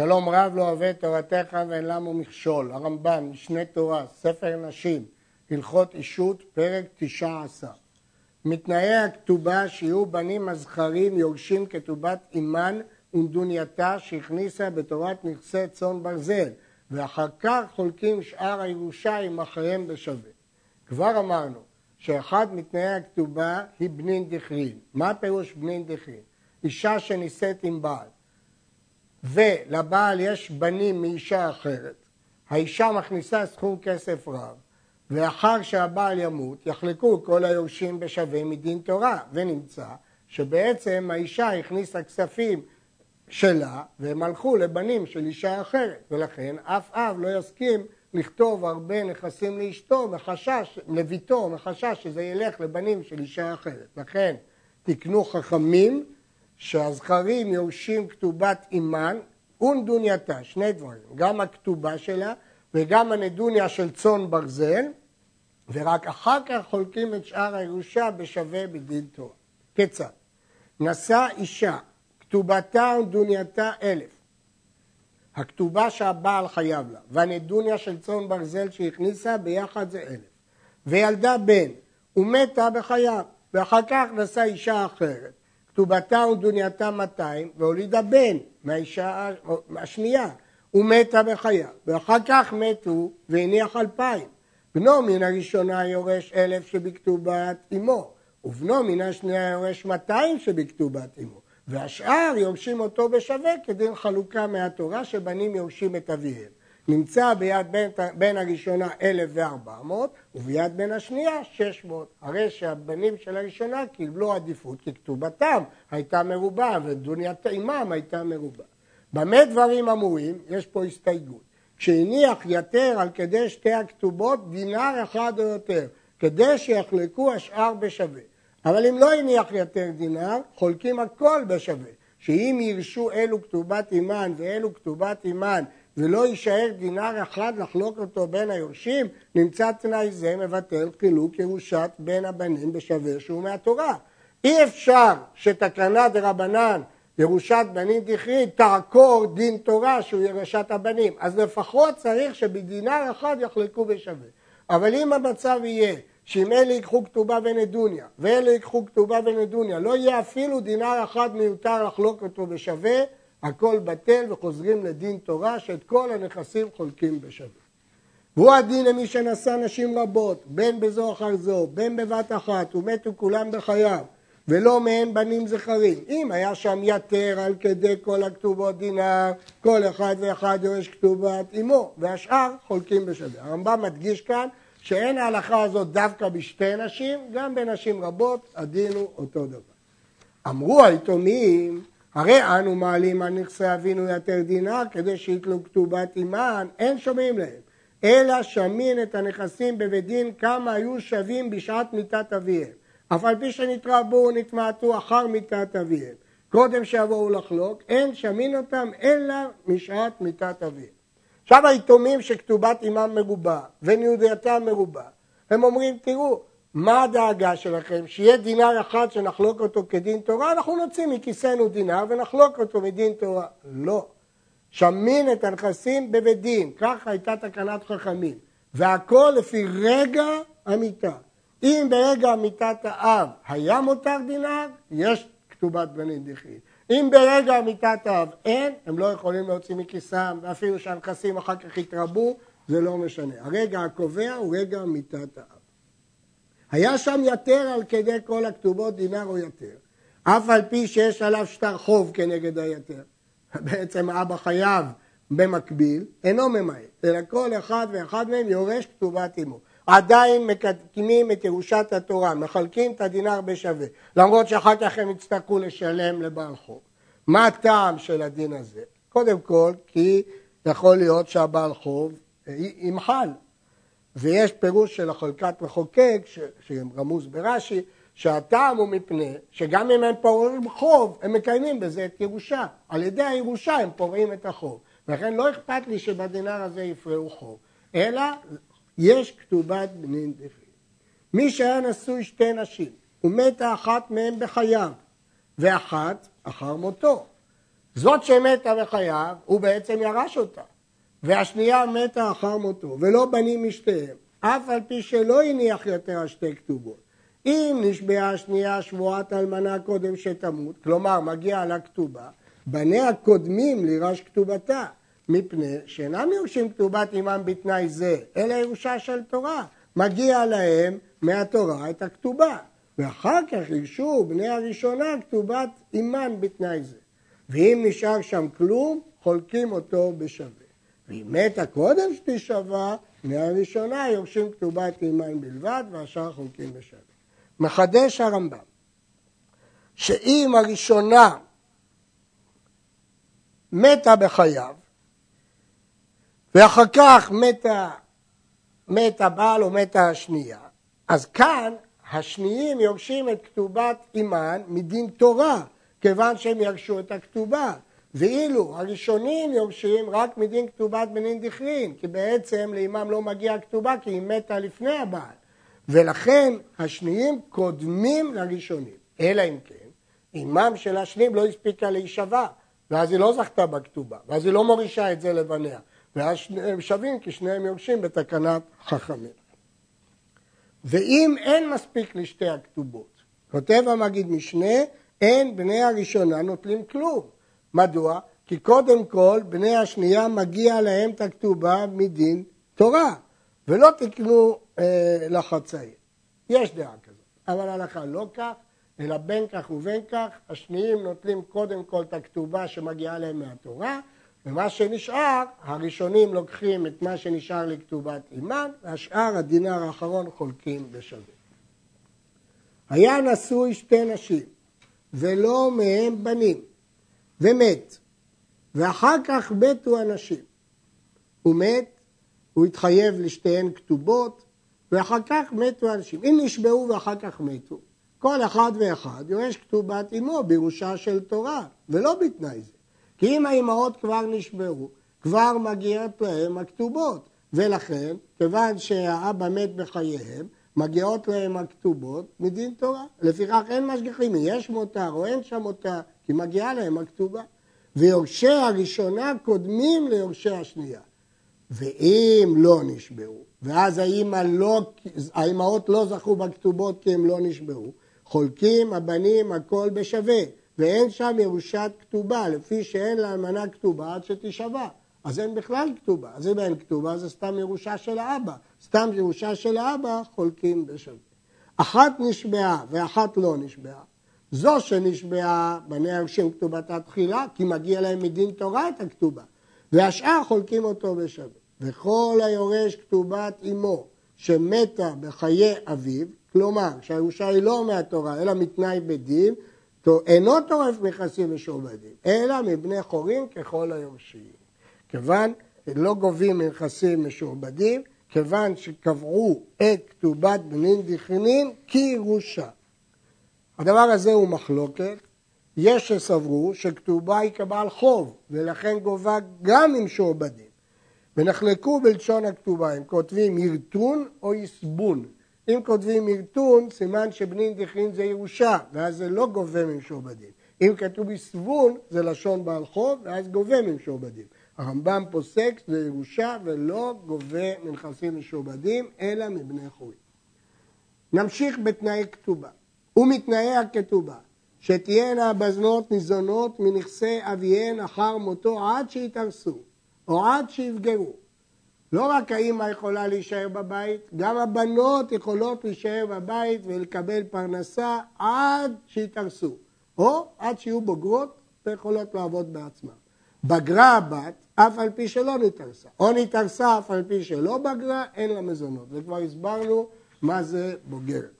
שלום רב לא אוהב תורתך ואין למו מכשול. הרמב"ם, משנה תורה, ספר נשים, הלכות אישות, פרק תשע עשר. מתנאי הכתובה שיהיו בנים הזכרים יורשים כתובת אימן ונדונייתה שהכניסה בתורת נכסי צאן ברזל, ואחר כך חולקים שאר הירושה עם אחריהם בשווה. כבר אמרנו שאחד מתנאי הכתובה היא בנין דכרין. מה פירוש בנין דכרין? אישה שנישאת עם בעל, ולבעל יש בנים מאישה אחרת, האישה מכניסה סכום כסף רב, ואחר שהבעל ימות, יחלקו כל היורשים בשווה מדין תורה, ונמצא שבעצם האישה הכניסה כספים שלה, והם הלכו לבנים של אישה אחרת, ולכן אף אב לא יסכים לכתוב הרבה נכסים לאשתו מחשש, לביתו, מחשש שזה ילך לבנים של אישה אחרת. לכן תקנו חכמים שהזכרים יורשים כתובת אימן ונדונייתה, שני דברים, גם הכתובה שלה וגם הנדוניה של צאן ברזל, ורק אחר כך חולקים את שאר הירושה בשווה בדין תורה. כיצד? נשא אישה, כתובתה ונדונייתה אלף. הכתובה שהבעל חייב לה, והנדוניה של צאן ברזל שהכניסה ביחד זה אלף. וילדה בן, ומתה בחייו, ואחר כך נשא אישה אחרת. כתובתה ודונייתה 200 והולידה בן מהאישה השנייה ומתה בחייו ואחר כך מתו והניח אלפיים. בנו מן הראשונה יורש אלף שבכתובת אמו ובנו מן השנייה יורש 200 שבכתובת אמו והשאר יורשים אותו בשווה כדין חלוקה מהתורה שבנים יורשים את אביהם נמצא ביד בין, בין הראשונה 1,400 וביד בין השנייה 600. הרי שהבנים של הראשונה קיבלו עדיפות כי כתובתם הייתה מרובה ודוניית אימם הייתה מרובה. במה דברים אמורים? יש פה הסתייגות. כשהניח יתר על כדי שתי הכתובות דינר אחד או יותר, כדי שיחלקו השאר בשווה. אבל אם לא הניח יתר דינר, חולקים הכל בשווה. שאם ירשו אלו כתובת אימן ואלו כתובת אימן ולא יישאר דינר אחד לחלוק אותו בין היורשים, נמצא תנאי זה מבטל חילוק ירושת בין הבנים בשווה שהוא מהתורה. אי אפשר שתקנה דרבנן ירושת בנים דכרית תעקור דין תורה שהוא ירושת הבנים. אז לפחות צריך שבדינר אחד יחלקו בשווה. אבל אם המצב יהיה שאם אלה ייקחו כתובה ונדוניה ואלה ייקחו כתובה ונדוניה, לא יהיה אפילו דינר אחד מיותר לחלוק אותו בשווה, הכל בטל וחוזרים לדין תורה שאת כל הנכסים חולקים בשווה. והוא הדין למי שנשא נשים רבות, בין בזו אחר זו, בין בבת אחת, ומתו כולם בחייו, ולא מהם בנים זכרים. אם היה שם יתר על כדי כל הכתובות דינר, כל אחד ואחד יורש כתובת אמו, והשאר חולקים בשווה. הרמב"ם מדגיש כאן שאין ההלכה הזאת דווקא בשתי נשים, גם בנשים רבות הדין הוא אותו דבר. אמרו היתומים הרי אנו מעלים על נכסי אבינו יתר דינר כדי שיתלו כתובת עימן, אין שומעים להם. אלא שמין את הנכסים בבית דין כמה היו שווים בשעת מיתת אביהם. אף על פי שנתרבו ונתמעטו אחר מיתת אביהם. קודם שיבואו לחלוק, אין שמין אותם אלא משעת מיתת אביהם. עכשיו היתומים שכתובת עמם מרובה וניודייתם מרובה, הם אומרים, תראו, מה הדאגה שלכם? שיהיה דינר אחד שנחלוק אותו כדין תורה, אנחנו נוציא מכיסנו דינר ונחלוק אותו מדין תורה. לא. שמין את הנכסים בבית דין, ככה הייתה תקנת חכמים. והכל לפי רגע המיתה. אם ברגע מיתת האב היה מותר דינר, יש כתובת בנין דחית. אם ברגע מיתת האב אין, הם לא יכולים להוציא מכיסם, ואפילו שהנכסים אחר כך יתרבו, זה לא משנה. הרגע הקובע הוא רגע מיתת האב. היה שם יתר על כדי כל הכתובות דינר או יתר, אף על פי שיש עליו שטר חוב כנגד היתר. בעצם האבא חייב במקביל, אינו ממעט, אלא כל אחד ואחד מהם יורש כתובת אמו. עדיין מקדמים את ירושת התורה, מחלקים את הדינר בשווה, למרות שאחר כך הם יצטרכו לשלם לבעל חוב. מה הטעם של הדין הזה? קודם כל, כי יכול להיות שהבעל חוב ימחל, ויש פירוש של החלקת מחוקק, שרמוז ברש"י, שהטעם הוא מפני שגם אם הם פורעים חוב, הם מקיימים בזה את ירושה. על ידי הירושה הם פורעים את החוב. ולכן לא אכפת לי שבדינר הזה יפרעו חוב, אלא יש כתובת בנין דפי. מי שהיה נשוי שתי נשים, ומתה אחת מהן בחייו, ואחת אחר מותו. זאת שמתה בחייו, הוא בעצם ירש אותה. והשנייה מתה אחר מותו, ולא בנים משתיהם, אף על פי שלא הניח יותר שתי כתובות. אם נשבעה השנייה שבועת אלמנה קודם שתמות, כלומר מגיע לה כתובה, בניה קודמים לירש כתובתה, מפני שאינם יורשים כתובת עמם בתנאי זה, אלא ירושה של תורה. מגיע להם מהתורה את הכתובה, ואחר כך ירשו בני הראשונה כתובת עמן בתנאי זה. ואם נשאר שם כלום, חולקים אותו בשווה. ואם מתה קודם שתישבע, בני הראשונה יורשים כתובת עמן בלבד, והשאר חולקים בשווה. מחדש הרמב"ם, שאם הראשונה מתה בחייו, ואחר כך מתה, מת הבעל או מתה השנייה, אז כאן השניים יורשים את כתובת אימן מדין תורה, כיוון שהם ירשו את הכתובה. ואילו הראשונים יורשים רק מדין כתובת בנין דכרין, כי בעצם לאימם לא מגיעה כתובה כי היא מתה לפני הבעל. ולכן השניים קודמים לראשונים. אלא אם כן, אימם של השניים לא הספיקה להישבע, ואז היא לא זכתה בכתובה, ואז היא לא מורישה את זה לבניה. ואז הם שווים כי שניהם יורשים בתקנת חכמים. ואם אין מספיק לשתי הכתובות, כותב המגיד משנה, אין בני הראשונה נוטלים כלום. מדוע? כי קודם כל בני השנייה מגיע להם את הכתובה מדין תורה, ולא תקנו אה, לחצאי. יש דעה כזאת, אבל ההלכה לא כך, אלא בין כך ובין כך, השניים נוטלים קודם כל את הכתובה שמגיעה להם מהתורה, ומה שנשאר, הראשונים לוקחים את מה שנשאר לכתובת אימן, והשאר, הדינר האחרון, חולקים בשווה. היה נשוי שתי נשים, ולא מהם בנים, ומת, ואחר כך מתו אנשים. הוא מת, הוא התחייב לשתיהן כתובות, ואחר כך מתו אנשים. אם נשבעו ואחר כך מתו, כל אחד ואחד יורש כתובת אמו בירושה של תורה, ולא בתנאי זה. כי אם האימהות כבר נשבעו, כבר מגיעות להם הכתובות, ולכן, כיוון שהאבא מת בחייהם, מגיעות להם הכתובות מדין תורה. לפיכך אין משגיחים, יש מותר או אין שם מותר, כי מגיעה להם הכתובה. ויורשי הראשונה קודמים ליורשי השנייה. ואם לא נשבעו, ואז לא, האמהות לא זכו בכתובות כי הם לא נשבעו, חולקים הבנים הכל בשווה, ואין שם ירושת כתובה, לפי שאין לאלמנה כתובה עד שתישבע. אז אין בכלל כתובה. אז אם אין כתובה זה סתם ירושה של האבא. סתם ירושה של האבא חולקים בשווה. אחת נשבעה ואחת לא נשבעה. זו שנשבעה, בניה יורשים כתובתה תחילה, כי מגיע להם מדין תורה את הכתובה. והשאר חולקים אותו בשווה. וכל היורש כתובת אמו שמתה בחיי אביו, כלומר שהירושה היא לא מהתורה אלא מתנאי בדין, אינו טורף מכסים משועבדים, אלא מבני חורים ככל היורשים. כיוון לא גובים מנכסים משועבדים, כיוון שקבעו את כתובת בנין דכרינין כירושה. הדבר הזה הוא מחלוקת, יש שסברו שכתובה היא כבעל חוב, ולכן גובה גם עם שעובדים. ונחלקו בלשון הכתובה, הם כותבים ירטון או יסבון. אם כותבים ירטון, סימן שבנין דכרין זה ירושה, ואז זה לא גובה ממשועבדים. אם כתוב יסבון, זה לשון בעל חוב, ואז גובה ממשועבדים. הרמב"ם פוסק זה ירושה ולא גובה מנכסים משועבדים, אלא מבני חורים. נמשיך בתנאי כתובה. ומתנאי הכתובה, שתהיינה הבזנות ניזונות מנכסי אביהן אחר מותו עד שיתארסו, או עד שיפגרו. לא רק האימא יכולה להישאר בבית, גם הבנות יכולות להישאר בבית ולקבל פרנסה עד שיתארסו, או עד שיהיו בוגרות ויכולות לעבוד בעצמן. בגרה הבת, אף על פי שלא נתארסה, או נתארסה אף על פי שלא בגרה, אין לה מזונות, וכבר הסברנו מה זה בוגרת.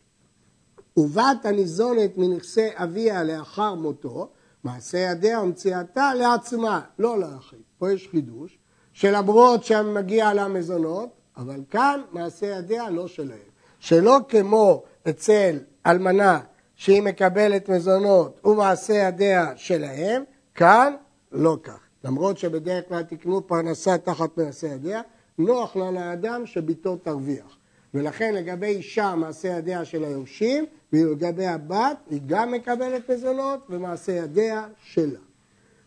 ובת הניזונת מנכסי אביה לאחר מותו, מעשה ידיה ומציאתה לעצמה, לא לאחים. פה יש חידוש, שלמרות שמגיע לה מזונות, אבל כאן מעשה ידיה לא שלהם. שלא כמו אצל אלמנה שהיא מקבלת מזונות ומעשה ידיה שלהם, כאן לא כך. למרות שבדרך כלל תקנו פרנסה תחת מעשה ידיה, נוח לה לאדם שביתו תרוויח. ולכן לגבי אישה מעשה ידיה של היורשים, ולגבי הבת היא גם מקבלת מזונות ומעשה ידיה שלה.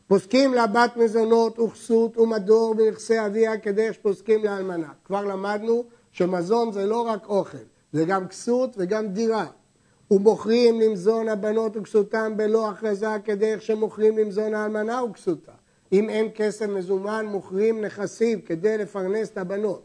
פוסקים לה בת מזונות וכסות ומדור בנכסי אביה כדרך שפוסקים לאלמנה. כבר למדנו שמזון זה לא רק אוכל, זה גם כסות וגם דירה. ומוכרים למזון הבנות וכסותם בלא הכרזה כדרך שמוכרים למזון האלמנה וכסותה. אם אין כסף מזומן מוכרים נכסים כדי לפרנס את הבנות.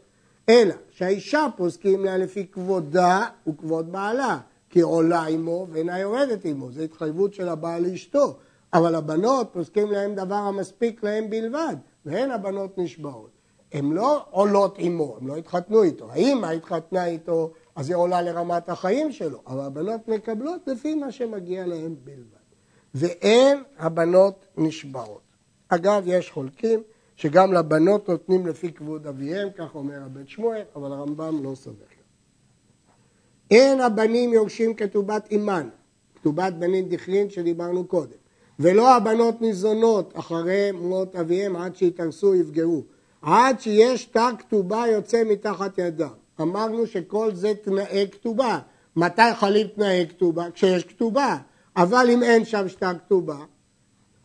אלא שהאישה פוסקים לה לפי כבודה וכבוד בעלה, כי עולה עמו ואינה יורדת עמו, זו התחייבות של הבעל לאשתו. אבל הבנות פוסקים להם דבר המספיק להם בלבד, והן הבנות נשבעות. הן לא עולות עמו, הן לא התחתנו איתו. האמא התחתנה איתו, אז היא עולה לרמת החיים שלו, אבל הבנות מקבלות לפי מה שמגיע להן בלבד. ואין הבנות נשבעות. אגב, יש חולקים שגם לבנות נותנים לפי כבוד אביהם, כך אומר הבית שמואל, אבל הרמב"ם לא סובר. אין הבנים יורשים כתובת אימן, כתובת בנין דכרין שדיברנו קודם, ולא הבנות ניזונות אחרי מות אביהם עד שיתארסו יפגעו, עד שיש תא כתובה יוצא מתחת ידם. אמרנו שכל זה תנאי כתובה. מתי חלים תנאי כתובה? כשיש כתובה. אבל אם אין שם שתה כתובה,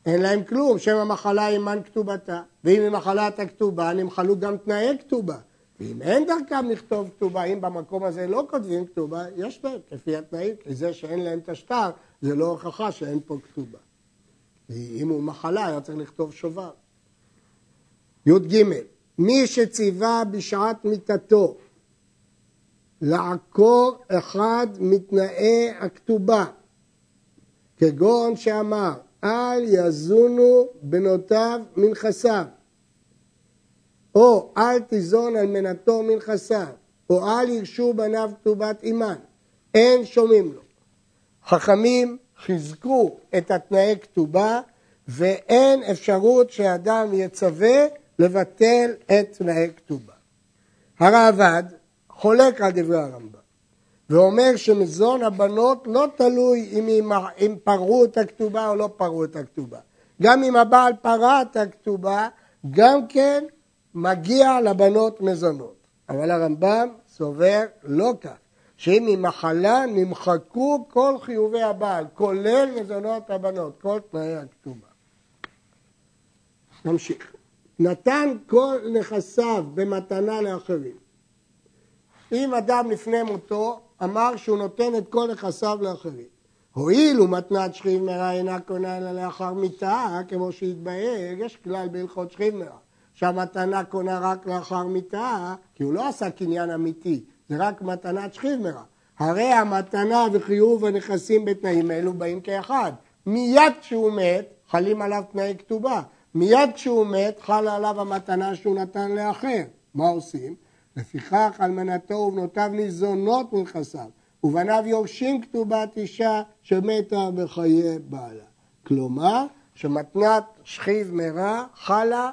אין להם כלום, שם המחלה אימן כתובתה. ואם היא מחלת הכתובה, נמחלו גם תנאי כתובה. ואם אין דרכם לכתוב כתובה, אם במקום הזה לא כותבים כתובה, יש להם, לפי התנאים, כי זה שאין להם את השטר, זה לא הוכחה שאין פה כתובה. אם הוא מחלה, היה צריך לכתוב שובר. י"ג מי שציווה בשעת מיתתו לעקור אחד מתנאי הכתובה, כגון שאמר, אל יזונו בנותיו מנכסיו, או אל תיזון אלמנתו מנכסיו, או אל ירשו בניו כתובת אימן, אין שומעים לו. חכמים חיזקו את התנאי כתובה ואין אפשרות שאדם יצווה לבטל את תנאי כתובה. הרעב"ד חולק על דברי הרמב"ם ואומר שמזון הבנות לא תלוי אם, אם פרעו את הכתובה או לא פרעו את הכתובה. גם אם הבעל פרע את הכתובה, גם כן מגיע לבנות מזונות. אבל הרמב"ם סובר לא כך, שאם היא מחלה נמחקו כל חיובי הבעל, כולל מזונות הבנות, כל תנאי הכתובה. נמשיך. נתן כל נכסיו במתנה לאחרים. אם אדם לפני מותו אמר שהוא נותן את כל נכסיו לאחרים. הואיל ומתנת שכיב מרע אינה קונה אלא לאחר מיתה, כמו שהתבהר, יש כלל בהלכות שכיב מרע, שהמתנה קונה רק לאחר מיתה, כי הוא לא עשה קניין אמיתי, זה רק מתנת שכיב מרע. הרי המתנה וחיוב הנכסים בתנאים אלו באים כאחד. מיד כשהוא מת, חלים עליו תנאי כתובה. מיד כשהוא מת, חלה עליו המתנה שהוא נתן לאחר. מה עושים? לפיכך אלמנתו ובנותיו ניזונות מנכסיו, ובניו יורשים כתובת אישה שמתה בחיי בעלה. כלומר, שמתנת שכיב מרע חלה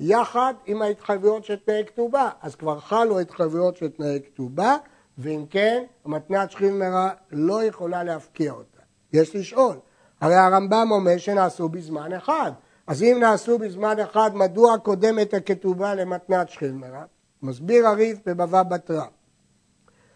יחד עם ההתחייבויות של תנאי כתובה. אז כבר חלו ההתחייבויות של תנאי כתובה, ואם כן, מתנת שכיב מרע לא יכולה להפקיע אותה. יש לשאול, הרי הרמב"ם אומר שנעשו בזמן אחד. אז אם נעשו בזמן אחד, מדוע קודמת הכתובה למתנת שכיב מרע? מסביר הריף בבבא בתרא,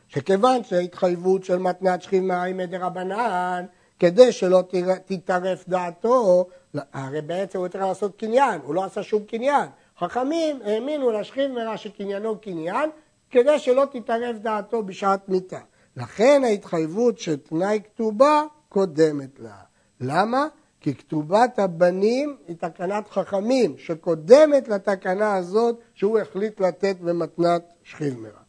שכיוון שההתחייבות של מתנת שכיב היא מדרבנן, כדי שלא תטרף דעתו, הרי בעצם הוא צריך לעשות קניין, הוא לא עשה שום קניין. חכמים האמינו לשכיב מרע שקניינו קניין, כדי שלא תטרף דעתו בשעת מיתה. לכן ההתחייבות של תנאי כתובה קודמת לה. למה? כי כתובת הבנים היא תקנת חכמים, שקודמת לתקנה הזאת שהוא החליט לתת במתנת שכיב מרע.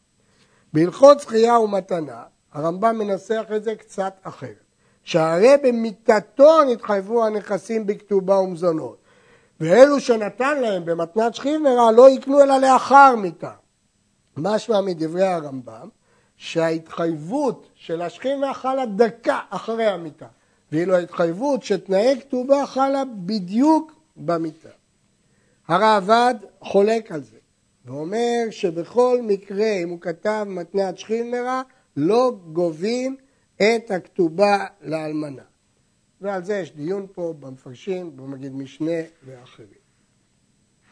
בהלכות זכייה ומתנה, הרמב"ם מנסח את זה קצת אחרת. שהרי במיתתו נתחייבו הנכסים בכתובה ומזונות, ואלו שנתן להם במתנת שכיב מרע לא יקנו אלא לאחר מיתה. משמע מדברי הרמב"ם שההתחייבות של השכיב מרע חלה דקה אחרי המיתה. ואילו ההתחייבות שתנאי כתובה חלה בדיוק במיטה. הרעב"ד חולק על זה ואומר שבכל מקרה אם הוא כתב מתנת שכינמרה לא גובים את הכתובה לאלמנה. ועל זה יש דיון פה במפרשים, במגיד משנה ואחרים.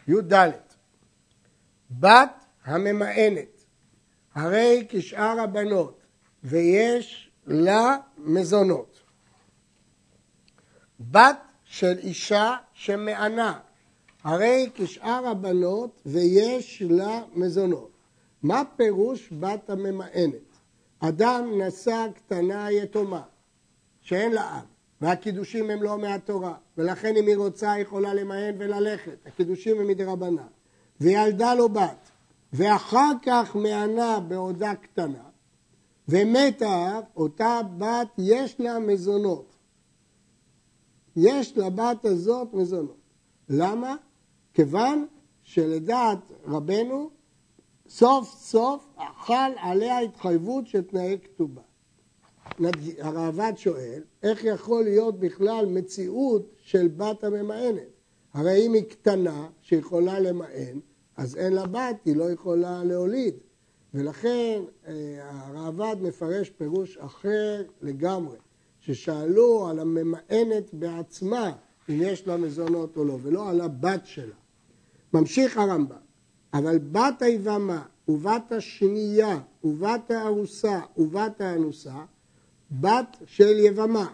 י"ד בת הממאנת הרי כשאר הבנות ויש לה מזונות בת של אישה שמענה, הרי כשאר הבנות ויש לה מזונות. מה פירוש בת הממאנת? אדם נשא קטנה יתומה, שאין לה אב, והקידושים הם לא מהתורה, ולכן אם היא רוצה היא יכולה למהן וללכת, הקידושים הם מדרבנן, וילדה לו בת, ואחר כך מענה בעודה קטנה, ומתה אותה בת יש לה מזונות. יש לבת הזאת מזונות. למה? כיוון שלדעת רבנו סוף סוף חל עליה התחייבות של תנאי כתובה. הראב"ד שואל, איך יכול להיות בכלל מציאות של בת הממאנת? הרי אם היא קטנה שיכולה למאן, אז אין לה בת, היא לא יכולה להוליד. ולכן אה, הראב"ד מפרש פירוש אחר לגמרי, ששאלו על הממאנת בעצמה, אם יש לה מזונות או לא, ולא על הבת שלה. ממשיך הרמב"ם, אבל בת היבמה ובת השנייה ובת הארוסה ובת האנוסה, בת של יבמה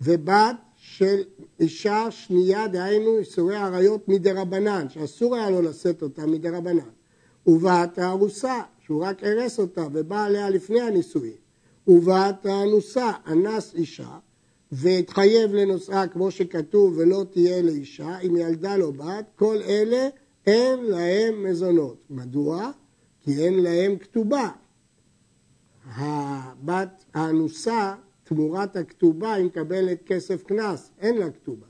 ובת של אישה שנייה, דהיינו איסורי עריות מדרבנן, שאסור היה לו לשאת אותה מדרבנן, ובת הארוסה, שהוא רק הרס אותה ובא עליה לפני הנישואין, ובת האנוסה, אנס אישה, והתחייב לנושאה כמו שכתוב ולא תהיה לאישה, אם ילדה לו בת, כל אלה אין להם מזונות. מדוע? כי אין להם כתובה. הבת האנוסה, תמורת הכתובה, היא מקבלת כסף קנס, אין לה כתובה.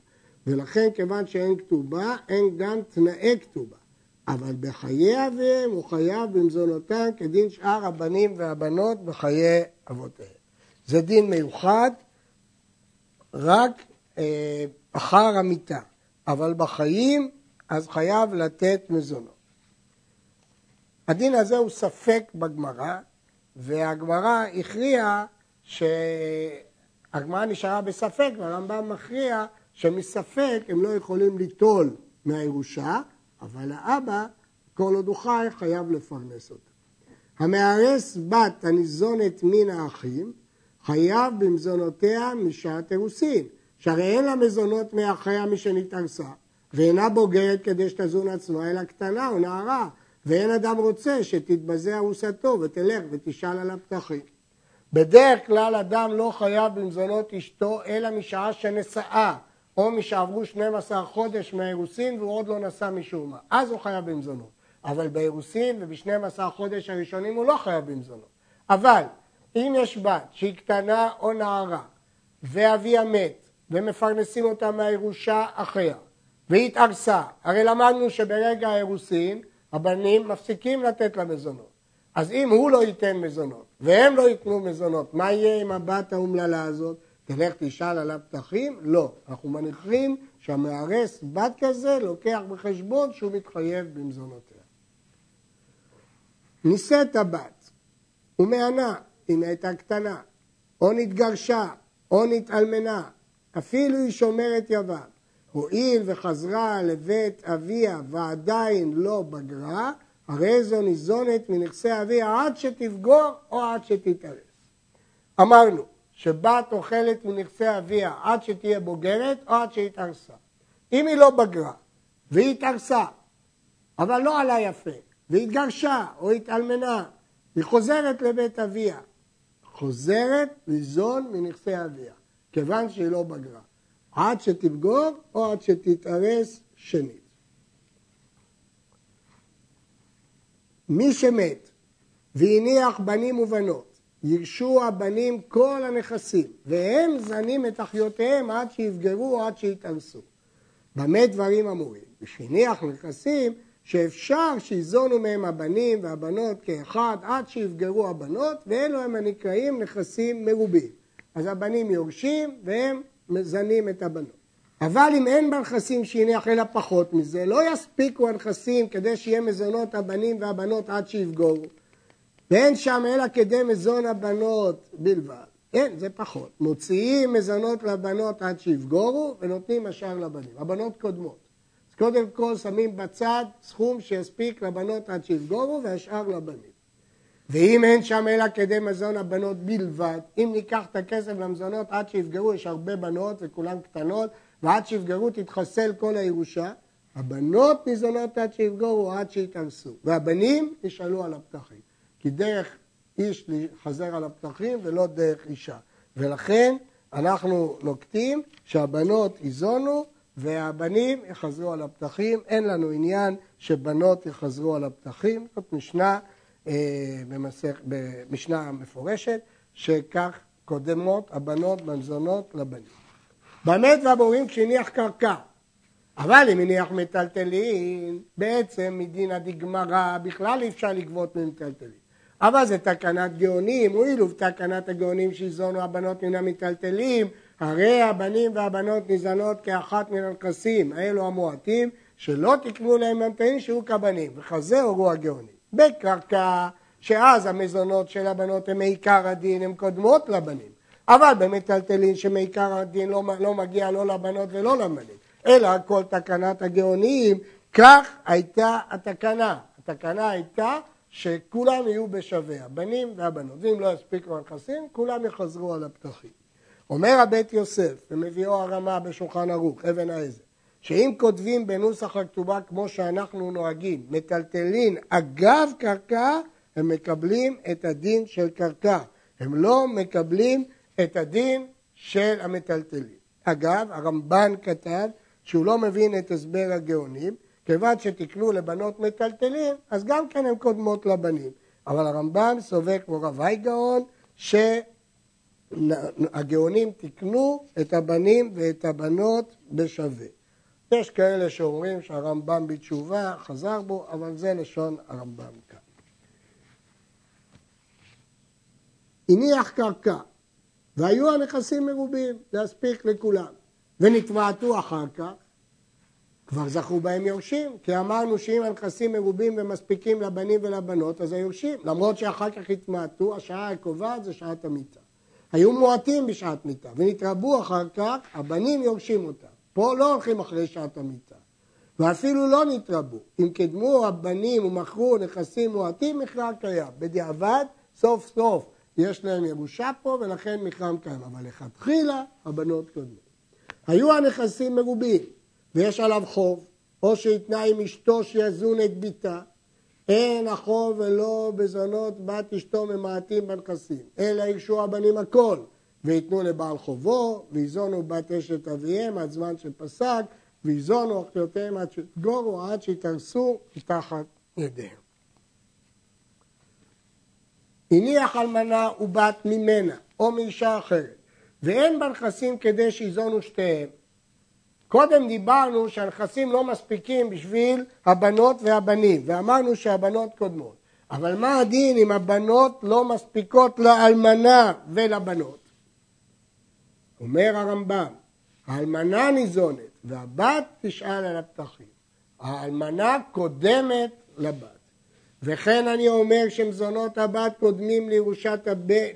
ולכן כיוון שאין כתובה, אין גם תנאי כתובה. אבל בחיי אביהם הוא חייב במזונותם כדין שאר הבנים והבנות בחיי אבותיהם. זה דין מיוחד רק אה, אחר המיטה, אבל בחיים אז חייב לתת מזונות. הדין הזה הוא ספק בגמרא, והגמרא הכריעה שהגמרא נשארה בספק, והרמב"ם מכריע שמספק הם לא יכולים ליטול מהירושה, אבל האבא, כל עוד הוא חי, חייב לפרנס אותה. המארס בת הניזונת מן האחים, חייב במזונותיה משעת אירוסין, שהרי אין לה מזונות מאחיה משנתארסה, ואינה בוגרת כדי שתזון עצמה, אלא קטנה או נערה, ואין אדם רוצה שתתבזה ארוסתו ותלך ותשאל על הפתחים. בדרך כלל אדם לא חייב במזונות אשתו אלא משעה שנשאה, או משעברו 12 חודש מהאירוסין והוא עוד לא נשא משום מה. אז הוא חייב במזונות. אבל באירוסין וב-12 חודש הראשונים הוא לא חייב במזונות. אבל אם יש בת שהיא קטנה או נערה ואביה מת ומפרנסים אותה מהירושה אחיה והיא התארסה, הרי למדנו שברגע האירוסין הבנים מפסיקים לתת לה מזונות. אז אם הוא לא ייתן מזונות והם לא ייתנו מזונות, מה יהיה עם הבת האומללה הזאת? תלך תשאל על הפתחים? לא. אנחנו מניחים שהמארס בת כזה לוקח בחשבון שהוא מתחייב במזונותיה. נישאת הבת ומענה אם הייתה קטנה, או נתגרשה, או נתאלמנה, אפילו היא שומרת יבם, הואיל וחזרה לבית אביה ועדיין לא בגרה, הרי זו ניזונת מנכסי אביה עד שתבגור או עד שתתארס. אמרנו שבת אוכלת מנכסי אביה עד שתהיה בוגרת או עד שהתארסה. אם היא לא בגרה והיא התארסה, אבל לא עלה יפה, והתגרשה או התאלמנה, היא חוזרת לבית אביה, חוזרת ליזון מנכסי אביה, כיוון שהיא לא בגרה. עד שתבגור או עד שתתארס שנית. מי שמת והניח בנים ובנות, ירשו הבנים כל הנכסים, והם זנים את אחיותיהם עד שיבגרו או עד שיתארסו. במה דברים אמורים? ושהניח נכסים שאפשר שיזונו מהם הבנים והבנות כאחד עד שיבגרו הבנות, ואלו הם הנקראים נכסים מרובים. אז הבנים יורשים והם מזנים את הבנות. אבל אם אין בנכסים שהניח אלא פחות מזה, לא יספיקו הנכסים כדי שיהיה מזונות הבנים והבנות עד שיבגורו. ואין שם אלא כדי מזון הבנות בלבד. אין, זה פחות. מוציאים מזונות לבנות עד שיבגורו ונותנים השאר לבנים. הבנות קודמות. אז קודם כל שמים בצד סכום שיספיק לבנות עד שיבגורו והשאר לבנים. ואם אין שם אלא כדי מזון הבנות בלבד, אם ניקח את הכסף למזונות עד שיפגעו, יש הרבה בנות וכולן קטנות, ועד שיפגרו תתחסל כל הירושה, הבנות ניזונות עד שיפגרו, עד שיתארסו, והבנים ישאלו על הפתחים. כי דרך איש חזר על הפתחים ולא דרך אישה. ולכן אנחנו נוקטים שהבנות ייזונו והבנים יחזרו על הפתחים. אין לנו עניין שבנות יחזרו על הפתחים. זאת משנה, במשנה מפורשת, שכך קודמות הבנות מנזונות לבנים. במת והבורים כשהניח קרקע, אבל אם הניח מטלטלין, בעצם מדין הדגמרא בכלל אי אפשר לגבות ממטלטלין. אבל זה תקנת גאונים, הואיל ובתקנת הגאונים שיזונו הבנות מן המטלטלים, הרי הבנים והבנות ניזונות כאחת מן הנכסים, האלו המועטים, שלא תקנו להם ממתנים שהוא כבנים, וכזה הורו הגאונים. בקרקע, שאז המזונות של הבנות הם מעיקר הדין, הן קודמות לבנים. אבל במטלטלין שמעיקר הדין לא, לא מגיע לא לבנות ולא לבנים, אלא כל תקנת הגאונים, כך הייתה התקנה. התקנה הייתה שכולם יהיו בשווה, הבנים והבנות. ואם לא יספיקו הנכסים, כולם יחזרו על הפתחים. אומר הבית יוסף, ומביאו הרמה בשולחן ערוך, אבן העזר, שאם כותבים בנוסח הכתובה כמו שאנחנו נוהגים, מטלטלין אגב קרקע, הם מקבלים את הדין של קרקע. הם לא מקבלים את הדין של המטלטלין. אגב, הרמב"ן כתב שהוא לא מבין את הסבר הגאונים, כיוון שתקנו לבנות מטלטלים, אז גם כן הן קודמות לבנים. אבל הרמב"ם סובר כמו רב הייגאון, שהגאונים תקנו את הבנים ואת הבנות בשווה. יש כאלה שאומרים שהרמב"ם בתשובה חזר בו, אבל זה לשון הרמב"ם כאן. הניח קרקע, והיו הנכסים מרובים, להספיק לכולם, ונתבעתו אחר כך, כבר זכו בהם יורשים, כי אמרנו שאם הנכסים מרובים ומספיקים לבנים ולבנות, אז היורשים, למרות שאחר כך התמעטו, השעה הקובעת זה שעת המיטה. היו מועטים בשעת מיטה, ונתרבו אחר כך, הבנים יורשים אותם. פה לא הולכים אחרי שעת המיטה. ואפילו לא נתרבו. אם קדמו הבנים ומכרו נכסים מועטים, מכרם קיים. בדיעבד, סוף סוף יש להם ירושה פה, ולכן מכרם קיים. אבל לכתחילה, הבנות קודמות. היו הנכסים מרובים, ויש עליו חוב, או שהתנה עם אשתו שיזון את ביתה, אין החוב ולא בזונות בת אשתו ממעטים בנכסים, אלא ירשו הבנים הכל, ויתנו לבעל חובו, ויזונו בת אשת אביהם עד זמן שפסק, ויזונו אחיותיהם עד שתגורו, עד שיתרסו מתחת ידיהם. הניח אלמנה ובת ממנה, או מאישה אחרת, ואין בנכסים כדי שיזונו שתיהם, קודם דיברנו שהנכסים לא מספיקים בשביל הבנות והבנים, ואמרנו שהבנות קודמות. אבל מה הדין אם הבנות לא מספיקות לאלמנה ולבנות? אומר הרמב"ם, האלמנה ניזונת והבת תשאל על הפתחים. האלמנה קודמת לבת. וכן אני אומר שמזונות הבת קודמים לירושת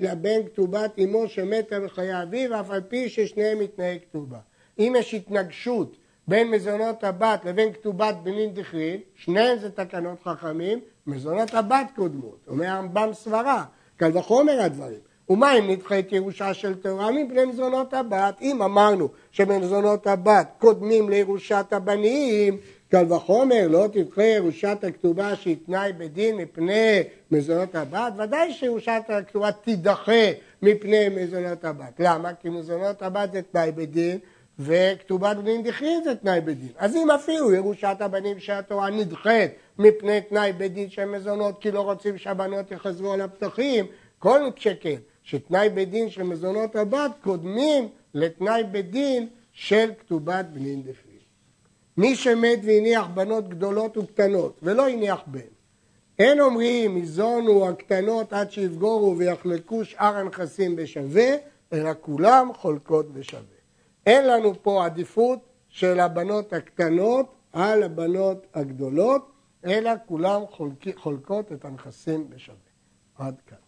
הבן כתובת אמו שמתה בחיי אביו, אף על פי ששניהם מתנהג כתובה. אם יש התנגשות בין מזונות הבת לבין כתובת בנין דכרין, שניהם זה תקנות חכמים, מזונות הבת קודמות. אומר הרמב"ם סברה, קל וחומר הדברים. ומה אם נדחית ירושה של תורה מפני מזונות הבת? אם אמרנו שמזונות הבת קודמים לירושת הבנים, קל וחומר לא תדחה ירושת הכתובה שהיא תנאי בדין מפני מזונות הבת, ודאי שירושת הכתובה תידחה מפני מזונות הבת. למה? כי מזונות הבת זה תנאי בדין וכתובת בנים דחרין זה תנאי בדין. אז אם אפילו ירושת הבנים שהתורה נדחית מפני תנאי בדין של מזונות כי לא רוצים שהבנות יחזרו על הפתחים, כל שכן שתנאי בדין של מזונות הבת קודמים לתנאי בדין של כתובת בנים דחרין. מי שמת והניח בנות גדולות וקטנות ולא הניח בן, אין אומרים יזונו הקטנות עד שיפגורו ויחלקו שאר הנכסים בשווה, אלא כולם חולקות בשווה. אין לנו פה עדיפות של הבנות הקטנות על הבנות הגדולות, אלא כולם חולק, חולקות את הנכסים בשווה. עד כאן.